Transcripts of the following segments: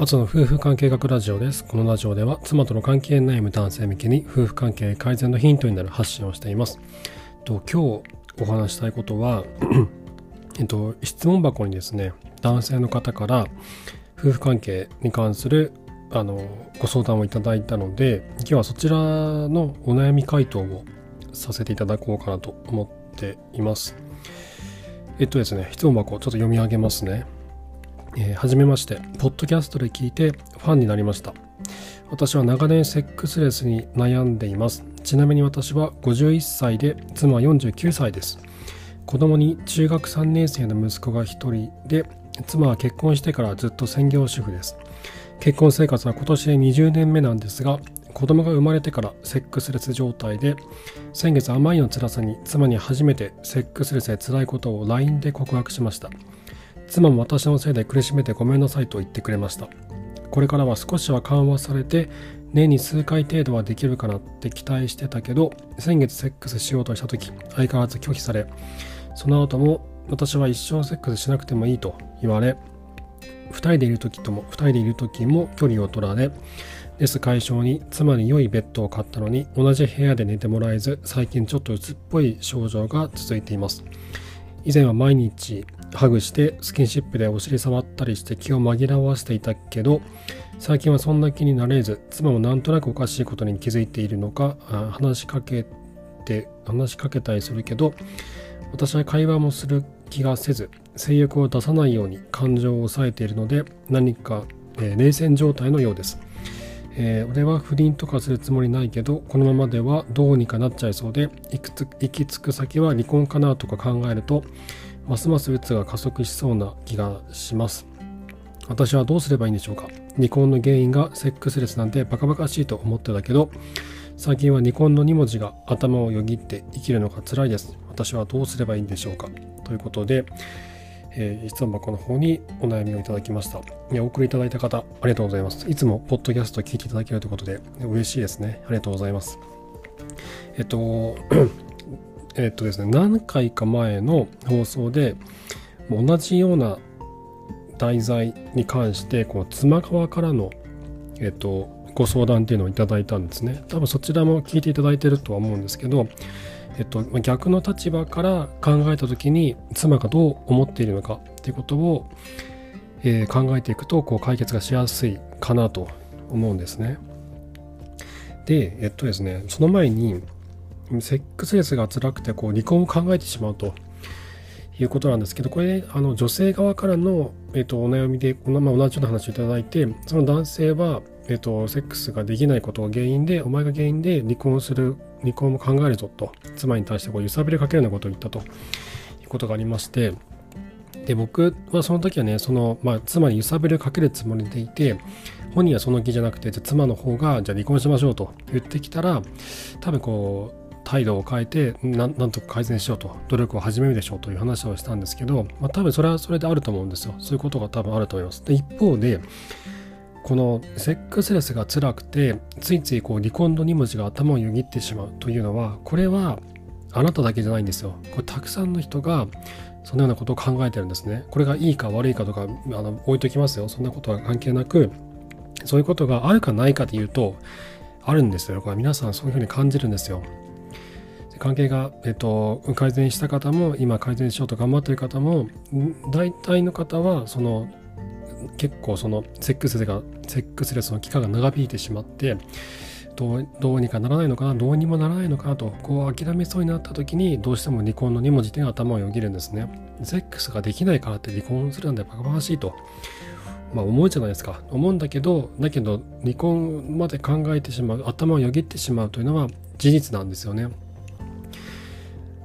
アツの夫婦関係学ラジオです。このラジオでは妻との関係悩む男性向けに夫婦関係改善のヒントになる発信をしています。と今日お話したいことは えっと、質問箱にですね、男性の方から夫婦関係に関するあのご相談をいただいたので、今日はそちらのお悩み回答をさせていただこうかなと思っています。えっとですね、質問箱ちょっと読み上げますね。えー、はじめまして、ポッドキャストで聞いてファンになりました。私は長年セックスレスに悩んでいます。ちなみに私は51歳で、妻は49歳です。子供に中学3年生の息子が1人で、妻は結婚してからずっと専業主婦です。結婚生活は今年で20年目なんですが、子供が生まれてからセックスレス状態で、先月あまりの辛さに妻に初めてセックスレスで辛いことを LINE で告白しました。妻も私のせいで苦しめてごめんなさいと言ってくれました。これからは少しは緩和されて年に数回程度はできるかなって期待してたけど先月セックスしようとした時相変わらず拒否されその後も私は一生セックスしなくてもいいと言われ2人でいる時とも2人でいる時も距離を取られレス解消に妻に良いベッドを買ったのに同じ部屋で寝てもらえず最近ちょっと鬱っぽい症状が続いています。以前は毎日ハグしてスキンシップでお尻触ったりして気を紛らわせていたけど最近はそんな気になれず妻もなんとなくおかしいことに気づいているのか話しかけて話しかけたりするけど私は会話もする気がせず性欲を出さないように感情を抑えているので何か、えー、冷戦状態のようです、えー、俺は不倫とかするつもりないけどこのままではどうにかなっちゃいそうで行き着く先は離婚かなとか考えるとますます鬱が加速しそうな気がします。私はどうすればいいんでしょうか？離婚の原因がセックスレスなんてバカバカしいと思ってたけど最近は離婚の2文字が頭をよぎって生きるのが辛いです。私はどうすればいいんでしょうか？ということで、えー、質問箱の方にお悩みをいただきました。お送りいただいた方ありがとうございます。いつもポッドキャスト聞いていただけるということで嬉しいですね。ありがとうございます。えっとえっとですね、何回か前の放送で、同じような題材に関して、こう妻側からの、えっと、ご相談っていうのをいただいたんですね。多分そちらも聞いていただいてるとは思うんですけど、えっと、逆の立場から考えた時に妻がどう思っているのかっていうことを、えー、考えていくとこう解決がしやすいかなと思うんですね。で、えっとですね、その前にセックスレスが辛くてこう離婚を考えてしまうということなんですけどこれあの女性側からの、えー、とお悩みで、まあ、同じような話をいただいてその男性は、えーと、セックスができないことが原因でお前が原因で離婚する離婚も考えるぞと妻に対してこう揺さぶりかけるようなことを言ったということがありましてで僕はその時はねその、まあ、妻に揺さぶりかけるつもりでいて本人はその気じゃなくてじゃ妻の方がじゃ離婚しましょうと言ってきたら多分こう態度を変えてなんとか改善しようと努力を始めるでしょうという話をしたんですけど、まあ、多分それはそれであると思うんですよ。そういうことが多分あると思います。で一方でこのセックスレスが辛くてついついこう離婚の2文字が頭をよぎってしまうというのはこれはあなただけじゃないんですよ。これたくさんの人がそのようなことを考えてるんですね。これがいいか悪いかとかあの置いときますよ。そんなことは関係なくそういうことがあるかないかで言うとあるんですよ。これ皆さんそういうふうに感じるんですよ。関係が、えっと、改善した方も今改善しようと頑張ってる方も大体の方はその結構そのセックスレスがセックスレスの期間が長引いてしまってどうどうにかならないのかなどうにもならないのかなとこう諦めそうになった時にどうしても離婚の2文字で頭をよぎるんですね。セックスができないからって離婚するなんでバカバカしいとまあ思うじゃないですか。思うんだけどだけど離婚まで考えてしまう頭をよぎってしまうというのは事実なんですよね。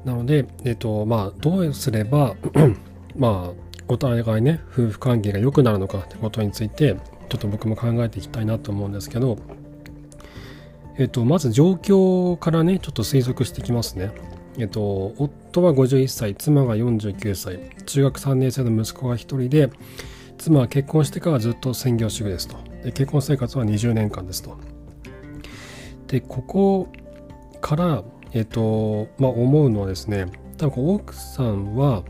なので、えっと、まあ、どうすれば まあ、お互いね、夫婦関係が良くなるのかってことについて、ちょっと僕も考えていきたいなと思うんですけど、えっと、まず状況からね、ちょっと推測していきますね。えっと、夫は51歳、妻が49歳、中学3年生の息子が1人で、妻は結婚してからずっと専業主婦ですと。で結婚生活は20年間ですと。で、ここから、えっと、まあ、思うのはですね、多分奥さんは、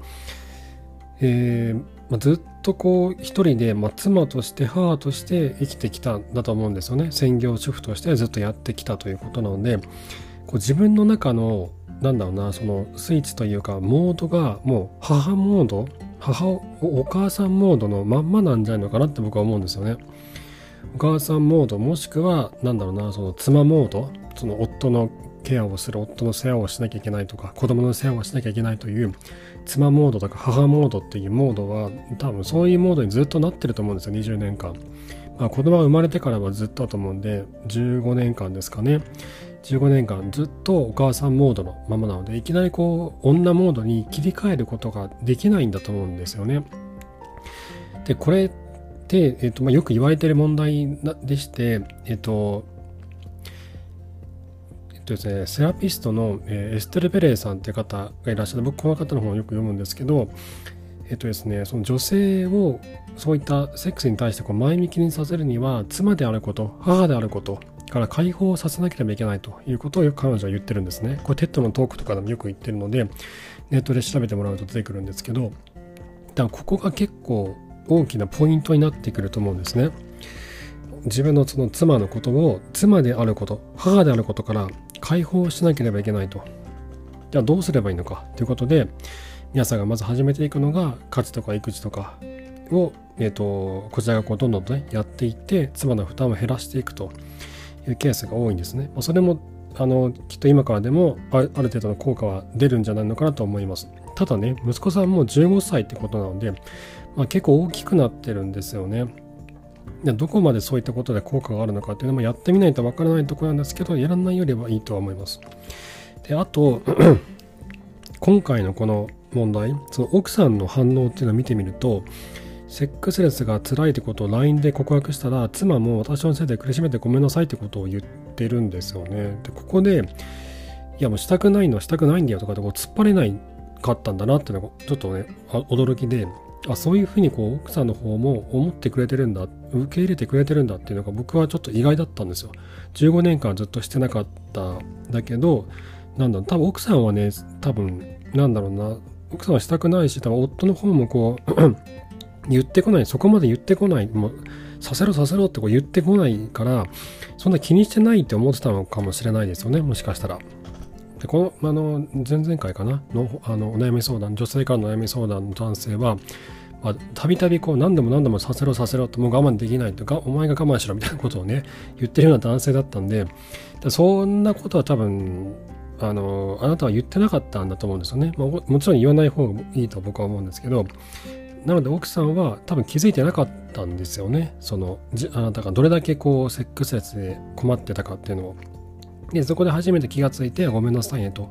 えーまあ、ずっとこう一人で、まあ、妻として母として生きてきたんだと思うんですよね専業主婦としてずっとやってきたということなのでこう自分の中のなんだろうなそのスイッチというかモードがもう母モード母お母さんモードのまんまなんじゃないのかなって僕は思うんですよね。お母さんモードもしくはなんだろうなその妻モードその夫のケアをする夫の世話をしなきゃいけないとか子供の世話をしなきゃいけないという妻モードとか母モードっていうモードは多分そういうモードにずっとなってると思うんですよ20年間。まあ、子供が生まれてからはずっとだと思うんで15年間ですかね15年間ずっとお母さんモードのままなのでいきなりこう女モードに切り替えることができないんだと思うんですよね。でこれって、えっとまあ、よく言われてる問題でして、えっととですね、セラピストの、え、エステル・ペレルさんっていう方がいらっしゃる僕この方の本をよく読むんですけどえっとですね、その女性をそういったセックスに対してこう前向きにさせるには妻であること母であることから解放させなければいけないということをよく彼女は言ってるんですね。これ TED のトークとかでもよく言ってるので、ネットで調べてもらうと出てくるんですけど、だからここが結構大きなポイントになってくると思うんですね。自分のその妻のことを妻であること、母であることから解放しなければいけないと。じゃあどうすればいいのかということで、皆さんがまず始めていくのが家事とか育児とかを、えーと、こちらがこうどんどんとねやっていって妻の負担を減らしていくというケースが多いんですね。まあ、それもあのきっと今からでもある程度の効果は出るんじゃないのかなと思います。ただね息子さんも15歳ってことなので、まあ、結構大きくなってるんですよね。でどこまでそういったことで効果があるのかっていうのもやってみないとわからないところなんですけどやらないよりはいいとは思います。であと 今回のこの問題その奥さんの反応っていうのを見てみるとセックスレスが辛いってことを LINE で告白したら妻も私のせいで苦しめてごめんなさいってことを言ってるんですよね。でここでいやもうしたくないのはしたくないんだよとかでこう突っ張れないかったんだなっていうのがちょっとね驚きであそういうふうにこう奥さんの方も思ってくれてるんだって受け入れてくれてるんだっていうのが僕はちょっと意外だったんですよ。15年間ずっとしてなかっただけどなんだ多分奥さんはね多分なんだろうな奥さんはしたくないし多分夫の方もこう 言ってこないそこまで言ってこないもうさせろさせろってこう言ってこないからそんな気にしてないって思ってたのかもしれないですよねもしかしたら。でこのあの前々回かなのあのお悩み相談女性からの悩み相談の男性はたびたびこう何度も何度もさせろさせろってもう我慢できないとかお前が我慢しろみたいなことをね 言ってるような男性だったんでそんなことは多分あのあなたは言ってなかったんだと思うんですよね、まあ、もちろん言わない方がいいと僕は思うんですけどなので奥さんは多分気づいてなかったんですよね。そのあなたがどれだけこうセックスレスで困ってたかっていうのを。でそこで初めて気がついてごめんなさいねと。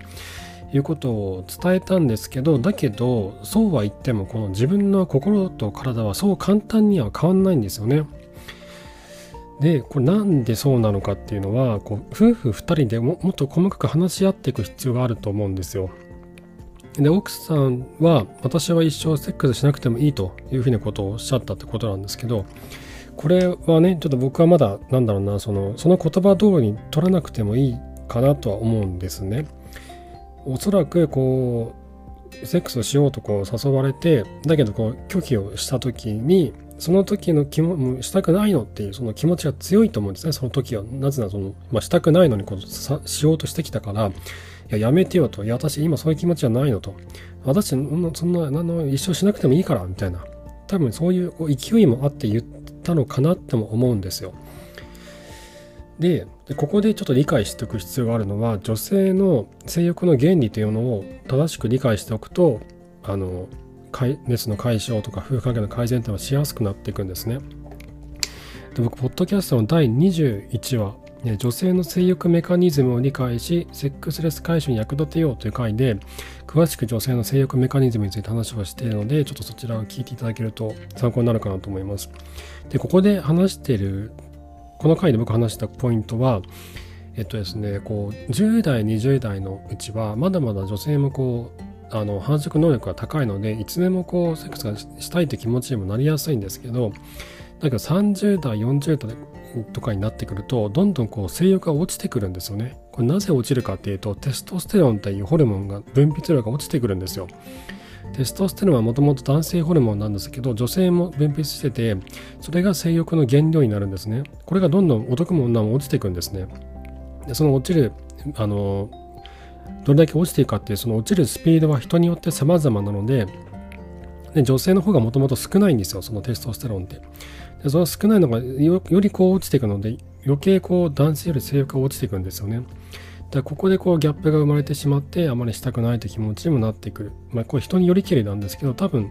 いうことを伝えたんですけどだけどそうは言ってもこの自分の心と体はそう簡単には変わんないんですよねでこれなんでそうなのかっていうのはこう夫婦2人でもっと細かく話し合っていく必要があると思うんですよ。で奥さんは私は一生セックスしなくてもいいというふうなことをおっしゃったってことなんですけどこれはねちょっと僕はまだなんだろうなそのその言葉通りに取らなくてもいいかなとは思うんですね。おそらくこうセックスをしようとこう誘われてだけどこう拒否をした時にその時の気もしたくないのっていうその気持ちが強いと思うんですね。その時は。なぜならその、まあ、したくないのにこうさしようとしてきたからいややめてよと。いや私今そういう気持ちじゃないのと。私そんなそんなあの一生しなくてもいいからみたいな。多分そういうこう勢いもあって言ったのかなっても思うんですよ。でここでちょっと理解しておく必要があるのは女性の性欲の原理というのを正しく理解しておくとあの熱の解消とか夫婦関係の改善っていうのはしやすくなっていくんですね。で僕、ポッドキャストの第21話、女性の性欲メカニズムを理解し、セックスレス解消に役立てようという回で、詳しく女性の性欲メカニズムについて話をしているので、ちょっとそちらを聞いていただけると参考になるかなと思います。で、ここで話している、この回で僕話したポイントは、えっとですね、こう、10代、20代のうちは、まだまだ女性もこう、あの繁殖能力が高いのでいつでもこうセックスがしたいって気持ちにもなりやすいんですけどだけど30代40代とかになってくるとどんどんこう性欲が落ちてくるんですよね。これなぜ落ちるかっていうとテストステロンっていうホルモンが分泌量が落ちてくるんですよ。テストステロンはもともと男性ホルモンなんですけど女性も分泌しててそれが性欲の原料になるんですね。これがどんどん男も女も落ちていくんですね。でその落ちるあのどれだけ落ちていくかっていうその落ちるスピードは人によって様々なのでで女性の方がもともと少ないんですよそのテストステロンって。でその少ないのがよりこう落ちていくので余計こう男性より性欲が落ちていくんですよね。だここでこうギャップが生まれてしまってあまりしたくないという気持ちにもなってくる。まあ、これ人によりきりなんですけど多分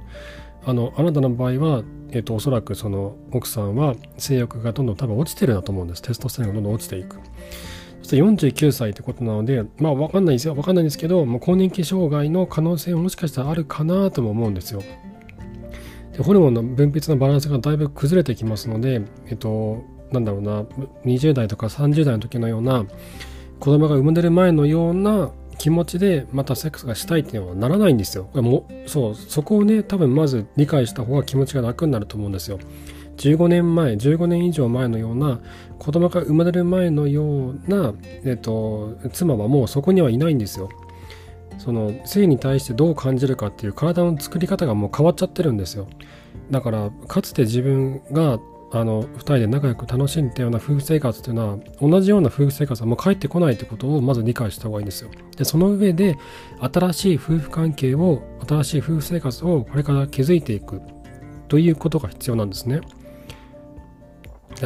あのあなたの場合は、えー、とおそらくその奥さんは性欲がどんどん多分落ちてるなと思うんです。テストステロンがどんどん落ちていく。そして49歳ってことなので、まあわかんないですよ。わかんないんですけど、もう更年期障害の可能性ももしかしたらあるかなとも思うんですよ。でホルモンの分泌のバランスがだいぶ崩れてきますので、えっと、なんだろうな、20代とか30代の時のような、子供が生まれる前のような気持ちでまたセックスがしたいっていうのはならないんですよ。もそうそこをね多分まず理解した方が気持ちが楽になると思うんですよ。15年前15年以上前のような子供が生まれる前のような、えっと、妻はもうそこにはいないんですよ。その性に対してどう感じるかっていう体の作り方がもう変わっちゃってるんですよ。だからかつて自分があの2人で仲良く楽しんでたような夫婦生活というのは同じような夫婦生活はもう帰ってこないってことをまず理解した方がいいんですよ。でその上で新しい夫婦関係を新しい夫婦生活をこれから築いていくということが必要なんですね。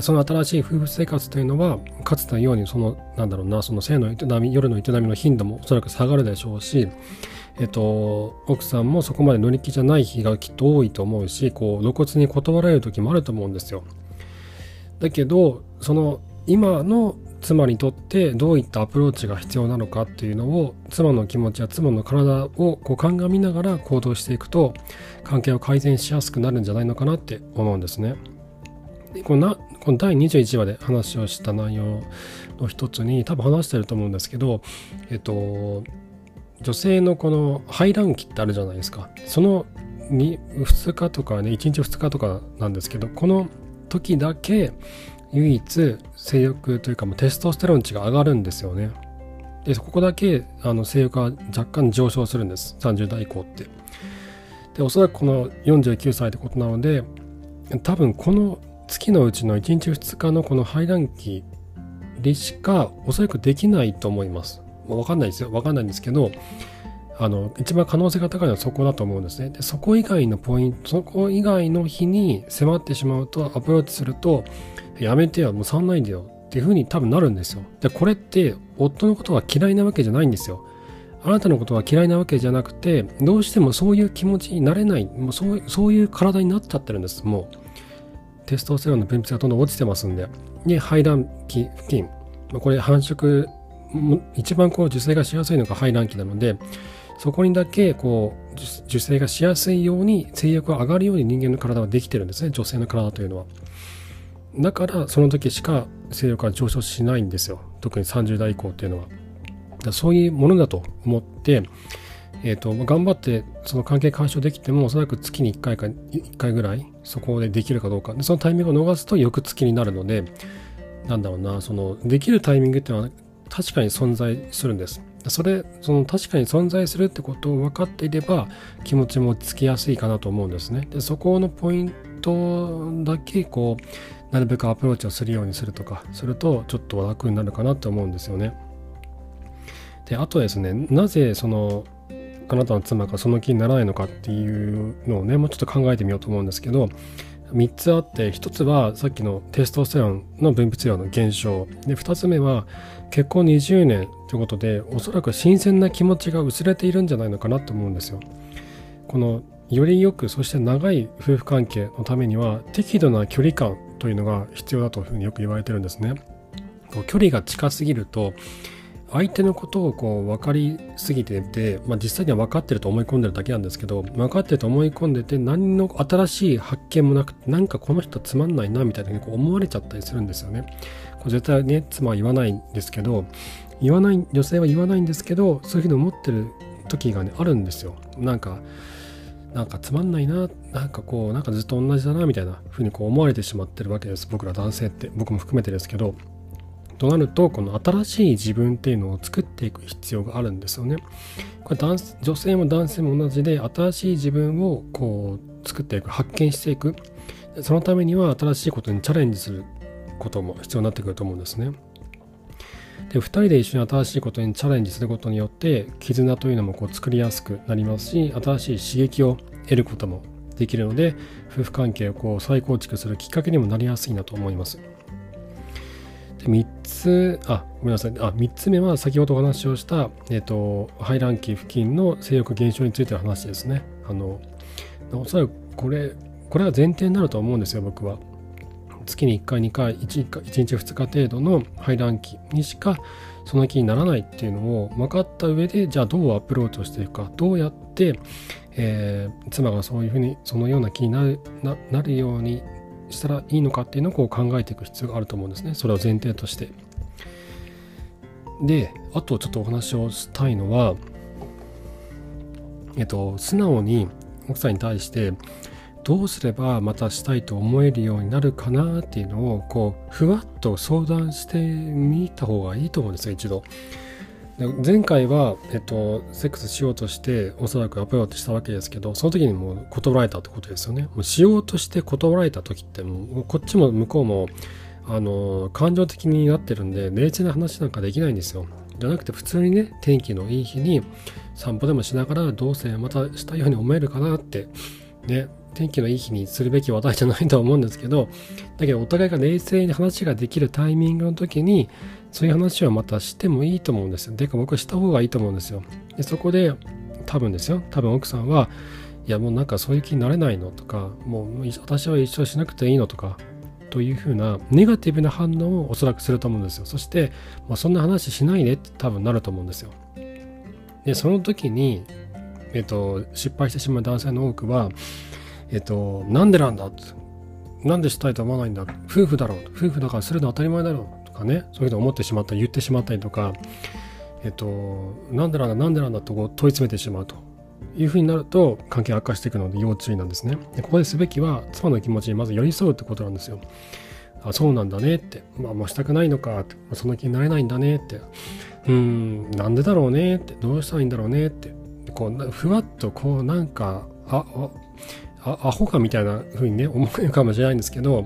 その新しい夫婦生活というのはかつてのようにそのなんだろうなその性の営み夜の営みの頻度もおそらく下がるでしょうしえっと、奥さんもそこまで乗り気じゃない日がきっと多いと思うしこう露骨に断られる時もあると思うんですよ。だけどその今の妻にとってどういったアプローチが必要なのかっていうのを妻の気持ちや妻の体をこう鑑みながら行動していくと関係を改善しやすくなるんじゃないのかなって思うんですね。こなこの第21話で話をした内容の一つに多分話してると思うんですけど、えっと、女性のこの排卵期ってあるじゃないですか。その 2, 2日とかね1日2日とかなんですけどこの時だけ唯一性欲というかもうテストステロン値が上がるんですよね。でここだけあの性欲が若干上昇するんです。30代以降って。でおそらくこの49歳ってことなので多分この月のうちの1日2日のこの排卵期でしかおそらくできないと思います。まあ、分かんないですよ。分かんないんですけどあの一番可能性が高いのはそこだと思うんですね。でそこ以外のポイントそこ以外の日に迫ってしまうとアプローチするとやめてよもう触んないんだよ。っていうふうに多分なるんですよ。でこれって夫のことは嫌いなわけじゃないんですよ。あなたのことは嫌いなわけじゃなくてどうしてもそういう気持ちになれない。もうそうそういう体になっちゃってるんです。もう。テストステロンの分泌がどんどん落ちてますんでで排卵期付近。これ繁殖一番こう受精がしやすいのが排卵期なのでそこにだけこう受精がしやすいように制約が上がるように人間の体はできてるんですね女性の体というのは。だからその時しか性欲が上昇しないんですよ。特に30代以降っていうのは。だそういうものだと思ってえーと、頑張ってその関係解消できてもおそらく月に1回か1回ぐらいそこでできるかどうかでそのタイミングを逃すと翌月になるのでなんだろうなそのできるタイミングっていうのは確かに存在するんです。それその確かに存在するってことを分かっていれば気持ちもつきやすいかなと思うんですね。でそこのポイントだけこうなるべくアプローチをするようにするとかするとちょっと楽になるかなと思うんですよね。であとですねなぜそのあなたの妻がその気にならないのかっていうのをねもうちょっと考えてみようと思うんですけど3つあって1つはさっきのテストステロンの分泌量の減少で2つ目は結婚20年ということでおそらく新鮮な気持ちが薄れているんじゃないのかなと思うんですよ。このよりよくそして長い夫婦関係のためには適度な距離感というのが必要だというふうによく言われてるんですね。距離が近すぎると相手のことをこう分かりすぎてて、まあ、実際には分かってると思い込んでるだけなんですけど分かってると思い込んでて何の新しい発見もなくなんかこの人つまんないなみたいにこう思われちゃったりするんですよね。これ絶対ね妻は言わないんですけど言わない女性は言わないんですけどそういうふうに思ってる時がねあるんですよ。なんかなんかつまんないななんかこうなんかずっと同じだなみたいなふうにこう思われてしまってるわけです僕ら男性って僕も含めてですけどとなるとこの新しい自分っていうのを作っていく必要があるんですよね。これ男女性も男性も同じで新しい自分をこう作っていく発見していくそのためには新しいことにチャレンジすることも必要になってくると思うんですね。で2人で一緒に新しいことにチャレンジすることによって絆というのもこう作りやすくなりますし新しい刺激を得ることもできるので夫婦関係をこう再構築するきっかけにもなりやすいなと思います。で3つあごめんなさいあ3つ目は先ほどお話をした、えーと、排卵期付近の性欲減少についての話ですね。あのおそらくこれこれは前提になると思うんですよ僕は。月に1回2回 1, 1日2日程度の排卵期にしかその気にならないっていうのを分かった上でじゃあどうアプローチをしていくかどうやって、えー、妻がそういうふうにそのような気になるななるようにしたらいいのかっていうのをこう考えていく必要があると思うんですねそれを前提としてであとちょっとお話をしたいのはえっと素直に奥さんに対してどうすればまたしたいと思えるようになるかなっていうのをこうふわっと相談してみた方がいいと思うんですよ一度。前回は、えっと、セックスしようとしておそらくアプローチしたわけですけどその時にもう断られたってことですよね。もうしようとして断られた時ってもうこっちも向こうもあの感情的になってるんで冷静な話なんかできないんですよ。じゃなくて普通にね天気のいい日に散歩でもしながらどうせまたしたように思えるかなってね天気のいい日にするべき話題じゃないと思うんですけどだけどお互いが冷静に話ができるタイミングの時にそういう話はまたしてもいいと思うんですよ。でか僕はした方がいいと思うんですよ。でそこで多分ですよ多分奥さんはいやもうなんかそういう気になれないのとかもう私は一生しなくていいのとかというふうなネガティブな反応をおそらくすると思うんですよ。そして、まあ、そんな話しないでって多分なると思うんですよ。でその時に、えっと、失敗してしまう男性の多くはえっと、なんでなんだなんでしたいと思わないんだ夫婦だろう夫婦だからするの当たり前だろうかねそういうふうに思ってしまったり言ってしまったりとかえっとなんでなんだなんでなんだとこう問い詰めてしまうと。いうふうになると関係悪化していくので要注意なんですね。でここですべきは妻の気持ちにまず寄り添うってことなんですよ。あそうなんだねって、まあ、もうしたくないのかって、まあ、その気になれないんだねって。うんなんでだろうねって。どうしたらいいんだろうねって。こうふわっとこうなんかあアホかみたいな風にね思えるかもしれないんですけど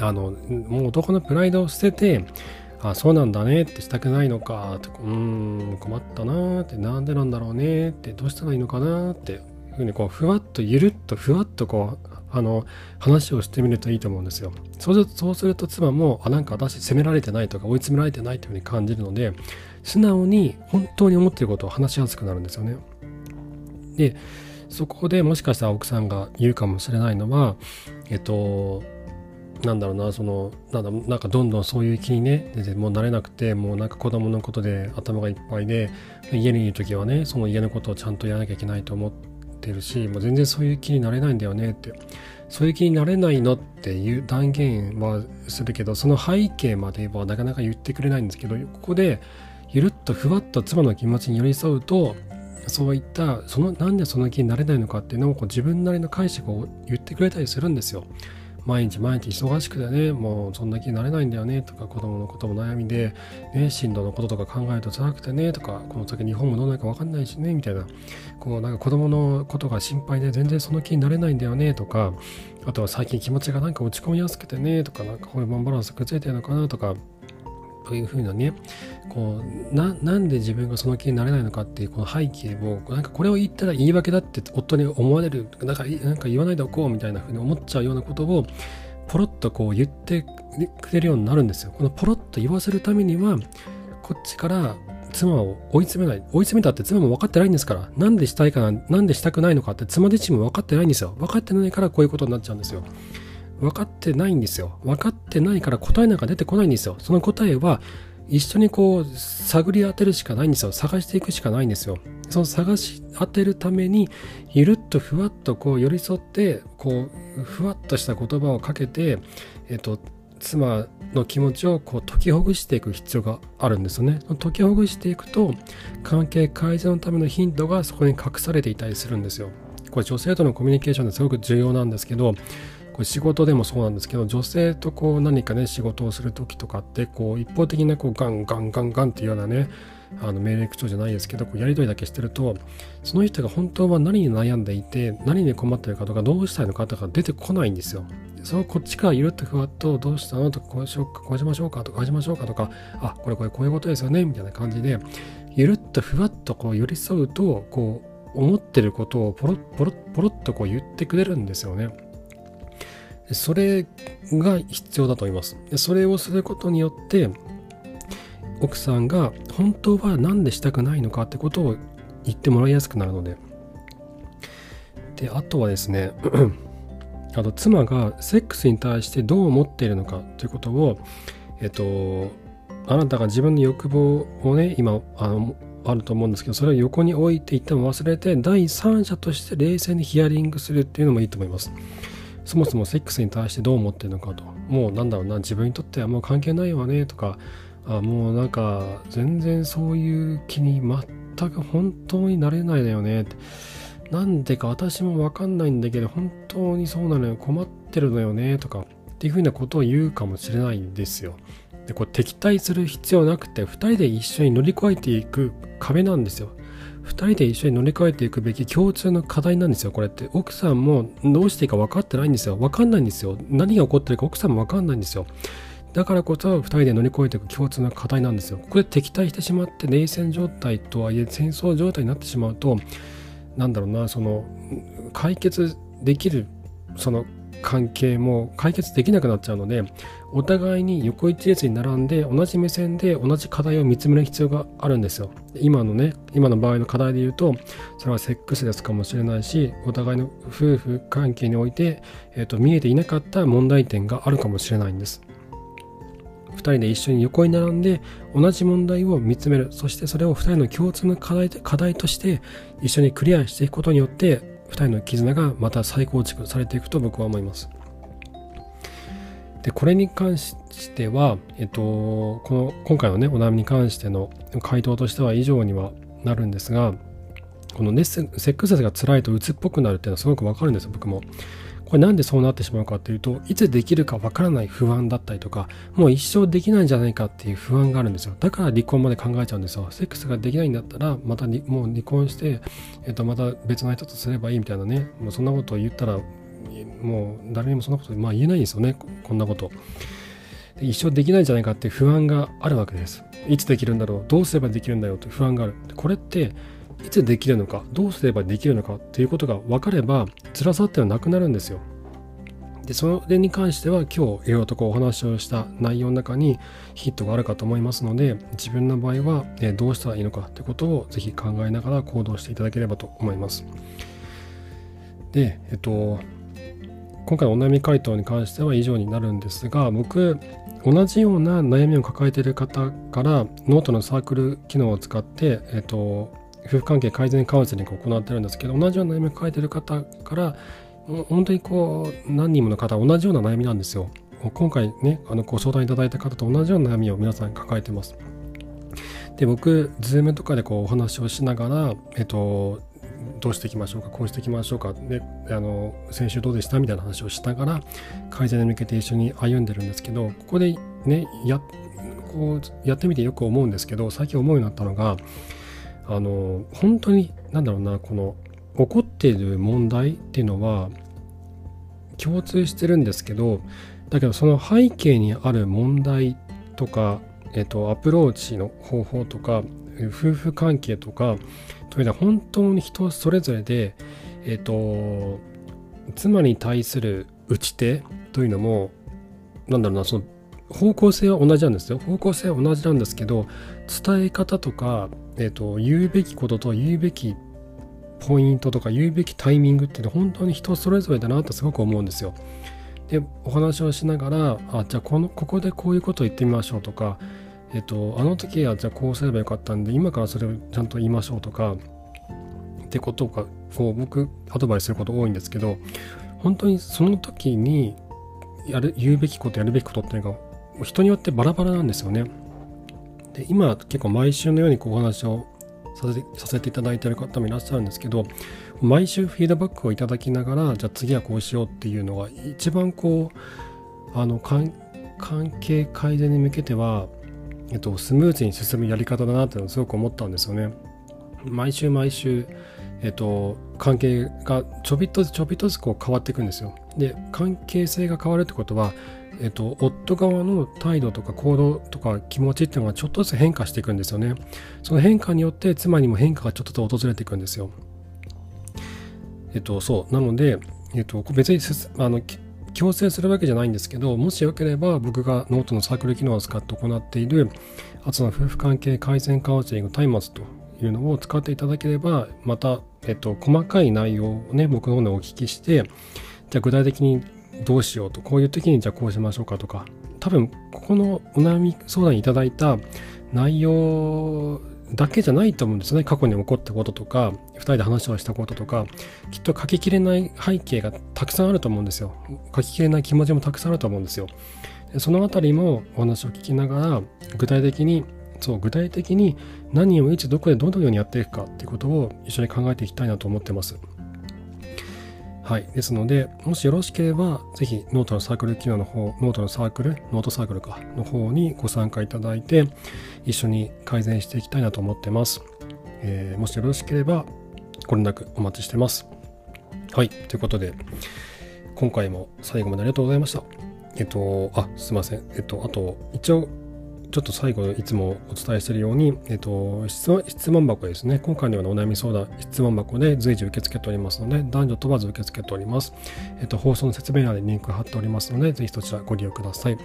あのもう男のプライドを捨ててあそうなんだねってしたくないのかってうん困ったなってなんでなんだろうねってどうしたらいいのかなってふうにこうふわっとゆるっとふわっとこうあの話をしてみるといいと思うんですよ。そうするとそうすると妻もあなんか私責められてないとか追い詰められてないというふうに感じるので素直に本当に思っていることを話しやすくなるんですよね。でそこでもしかしたら奥さんが言うかもしれないのはえっとなんだろうなそのなんだなんかどんどんそういう気にね全然もう慣れなくてもうなんか子供のことで頭がいっぱいで家にいる時はねその家のことをちゃんとやらなきゃいけないと思ってるしもう全然そういう気になれないんだよねってそういう気になれないのっていう断言はするけどその背景まではなかなか言ってくれないんですけどここでゆるっとふわっと妻の気持ちに寄り添うとそういったそのなんでその気になれないのかっていうのをこう自分なりの解釈を言ってくれたりするんですよ。毎日毎日忙しくてねもうそんな気になれないんだよねとか子供のことも悩みで、ね、進路のこととか考えると辛くてねとかこの先日本もどうなるか分かんないしねみたいな。こうなんか子供のことが心配で全然その気になれないんだよねとかあとは最近気持ちがなんか落ち込みやすくてねとかなんかホルモンバランス崩れてるのかなとかというふうなねこうなんで自分がその気になれないのかっていうこの背景をなんかこれを言ったら言い訳だって夫に思われるなんかなんか言わないでおこうみたいなふうに思っちゃうようなことをポロッとこう言ってくれるようになるんですよ。このポロッと言わせるためにはこっちから妻を追い詰めない。追い詰めたって妻も分かってないんですから。なんでしたいかな、なんでしたくないのかって妻自身も分かってないんですよ。分かってないからこういうことになっちゃうんですよ。分かってないんですよ。分かってないから答えなんか出てこないんですよ。その答えは一緒にこう探り当てるしかないんですよ。探していくしかないんですよ。その探し当てるためにゆるっとふわっとこう寄り添ってこうふわっとした言葉をかけて、えっと、妻の気持ちをこう解きほぐしていく必要があるんですよね。解きほぐしていくと関係改善のためのヒントがそこに隠されていたりするんですよ。これ女性とのコミュニケーションですごく重要なんですけどこれ仕事でもそうなんですけど女性とこう何かね仕事をする時とかってこう一方的なこうガンガンガンガンっていうようなねあの命令口調じゃないですけどこうやり取りだけしてるとその人が本当は何に悩んでいて何に困ってるかとかどうしたいのかとか出てこないんですよ。そうこっちからゆるっとふわっとどうしたのとかこうしようかこうしましょうかとかああしましょうかとかあこれこれこういうことですよねみたいな感じでゆるっとふわっとこう寄り添うとこう思ってることをポロッポロッポロッとこう言ってくれるんですよね。それが必要だと思います。それをすることによって奥さんが本当は何でしたくないのかってことを言ってもらいやすくなるので。で、あとはですね、あと妻がセックスに対してどう思っているのかということを、えっと、あなたが自分の欲望をね、今、あの、あると思うんですけど、それを横に置いて一旦忘れて、第三者として冷静にヒアリングするっていうのもいいと思います。そもそもセックスに対してどう思ってるのかと。もうなんだろうな、自分にとってはもう関係ないわねとか、あもうなんか全然そういう気に全く本当になれないだよねって。なんでか私もわかんないんだけど本当にそうなのよ困ってるのよねとかっていうふうなことを言うかもしれないんですよ。でこれ敵対する必要なくて2人で一緒に乗り越えていく壁なんですよ。2人で一緒に乗り越えていくべき共通の課題なんですよこれって。奥さんもどうしていいか分かってないんですよ。分かんないんですよ。何が起こってるか奥さんも分かんないんですよ。だからこそ2人で乗り越えていく共通の課題なんですよ。ここで敵対してしまって冷戦状態とはいえ戦争状態になってしまうとなんだろうなその解決できるその関係も解決できなくなっちゃうのでお互いに横一列に並んで同じ目線で同じ課題を見つめる必要があるんですよ。今のね今の場合の課題で言うとそれはセックスレスかもしれないしお互いの夫婦関係において、えーと見えていなかった問題点があるかもしれないんです。2人で一緒に横に並んで同じ問題を見つめる。そしてそれを2人の共通の課題課題として一緒にクリアしていくことによって2人の絆がまた再構築されていくと僕は思います。でこれに関しては、えっと、この今回のねお悩みに関しての回答としては以上にはなるんですがこのねセックスレスが辛いと鬱っぽくなるっていうのはすごくわかるんですよ僕も。これなんでそうなってしまうかっていうといつできるかわからない不安だったりとかもう一生できないんじゃないかっていう不安があるんですよ。だから離婚まで考えちゃうんですよ。セックスができないんだったらまたもう離婚して、えっと、また別の人とすればいいみたいなね。もうそんなことを言ったらもう誰にもそんなこと、まあ、言えないんですよね。こんなこと。一生できないんじゃないかっていう不安があるわけです。いつできるんだろう。どうすればできるんだろうという不安がある。これっていつできるのかどうすればできるのかっていうことが分かれば辛さっていうのはなくなるんですよ。でそれに関しては今日いろいろとこうお話をした内容の中にヒットがあるかと思いますので自分の場合はどうしたらいいのかということをぜひ考えながら行動していただければと思います。で、えっと、今回のお悩み回答に関しては以上になるんですが僕同じような悩みを抱えている方からノートのサークル機能を使って、えっと、夫婦関係改善カウンセリングを行ってるんですけど同じような悩みを抱えてる方から本当にこう何人もの方同じような悩みなんですよ。今回ねあのご相談いただいた方と同じような悩みを皆さん抱えてます。で僕ズームとかでこうお話をしながらえっとどうしていきましょうかこうしていきましょうかであの先週どうでしたみたいな話をしながら改善に向けて一緒に歩んでるんですけどここでねやこうやってみてよく思うんですけど最近思うようになったのがあの本当に何だろうなこの起こっている問題っていうのは共通してるんですけどだけどその背景にある問題とか、えっと、アプローチの方法とか夫婦関係とかというのは本当に人それぞれで、えっと、妻に対する打ち手というのもなんだろうなその方向性は同じなんですよ。方向性は同じなんですけど伝え方とかえーと、言うべきことと言うべきポイントとか言うべきタイミングって本当に人それぞれだなってすごく思うんですよ。でお話をしながらあじゃあこのここでこういうことを言ってみましょうとか、えっ、とあの時はじゃあこうすればよかったんで今からそれをちゃんと言いましょうとかってことがこう僕アドバイスすること多いんですけど本当にその時にやる言うべきことやるべきことっていうのが人によってバラバラなんですよね。で今結構毎週のようにこうお話をさせてさせていただいている方もいらっしゃるんですけど毎週フィードバックをいただきながらじゃあ次はこうしようっていうのが一番こうあの関係改善に向けては、えっと、スムーズに進むやり方だなっていうのをすごく思ったんですよね。毎週毎週えっと、関係がちょびっとずつちょびっとずつこう変わっていくんですよ。で関係性が変わるってことは、えっと、夫側の態度とか行動とか気持ちっていうのがちょっとずつ変化していくんですよね。その変化によって妻にも変化がちょっとずつ訪れていくんですよ。えっとそうなので、えっと、別にあの強制するわけじゃないんですけどもしよければ僕がノートのサークル機能を使って行っているあとの夫婦関係改善カウンセリング松明というのを使っていただければまたえっと、細かい内容をね、僕の方でお聞きして、じゃあ具体的にどうしようと、こういう時にじゃあこうしましょうかとか、多分、ここのお悩み相談いただいた内容だけじゃないと思うんですね。過去に起こったこととか、2人で話をしたこととか、きっと書ききれない背景がたくさんあると思うんですよ。書ききれない気持ちもたくさんあると思うんですよ。そのあたりもお話を聞きながら、具体的にそう具体的に何をいつどこでどのようにやっていくかっていうことを一緒に考えていきたいなと思ってます。はい。ですので、もしよろしければ、ぜひノートのサークル機能の方、ノートのサークル、ノートサークルか、の方にご参加いただいて、一緒に改善していきたいなと思ってます。えー、もしよろしければ、ご連絡お待ちしてます。はい。ということで、今回も最後までありがとうございました。えっと、あ、すいません。えっと、あと、一応、ちょっと最後いつもお伝えしているように、えっと、質問箱ですね。今回のようなお悩み相談、質問箱で随時受け付けておりますので、男女問わず受け付けております。えっと、放送の説明欄にリンク貼っておりますので、ぜひそちらご利用ください。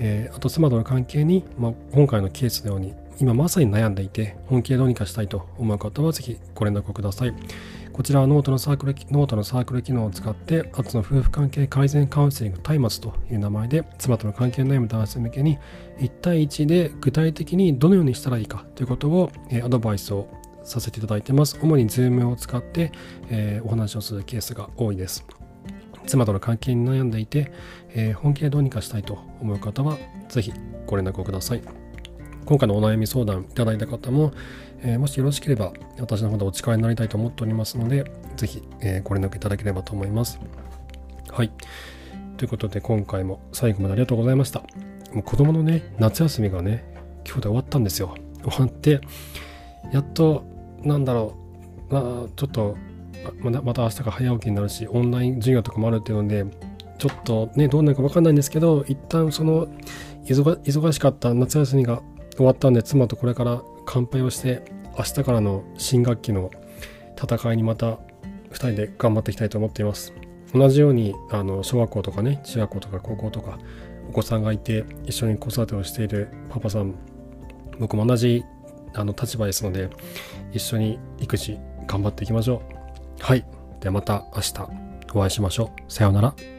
えー、あと、妻との関係に、まあ、今回のケースのように、今まさに悩んでいて、本気でどうにかしたいと思う方は、ぜひご連絡ください。こちらはノートのサークル、ノートのサークル機能を使って、アツの夫婦関係改善カウンセリング松明という名前で、妻との関係の悩む男性向けに、1対1で具体的にどのようにしたらいいかということを、えアドバイスをさせていただいてます。主に Zoom を使って、え、お話をするケースが多いです。妻との関係に悩んでいて、え、本気でどうにかしたいと思う方は、ぜひご連絡をください。今回のお悩み相談いただいた方も、えー、もしよろしければ私の方でお力になりたいと思っておりますので、ぜひ、えー、ご連絡いただければと思います。はい。ということで今回も最後までありがとうございました。もう子供のね、夏休みがね、今日で終わったんですよ。終わって、やっと、なんだろう、まあ、ちょっと、ままた明日が早起きになるし、オンライン授業とかもあるっていうので、ちょっとね、どうなるかわかんないんですけど、一旦その忙しかった夏休みが終わったんで、妻とこれから乾杯をして明日からの新学期の戦いにまた2人で頑張っていきたいと思っています。同じようにあの小学校とかね中学校とか高校とかお子さんがいて一緒に子育てをしているパパさん僕も同じあの立場ですので一緒に育児頑張っていきましょう。はい。ではまた明日お会いしましょう。さようなら。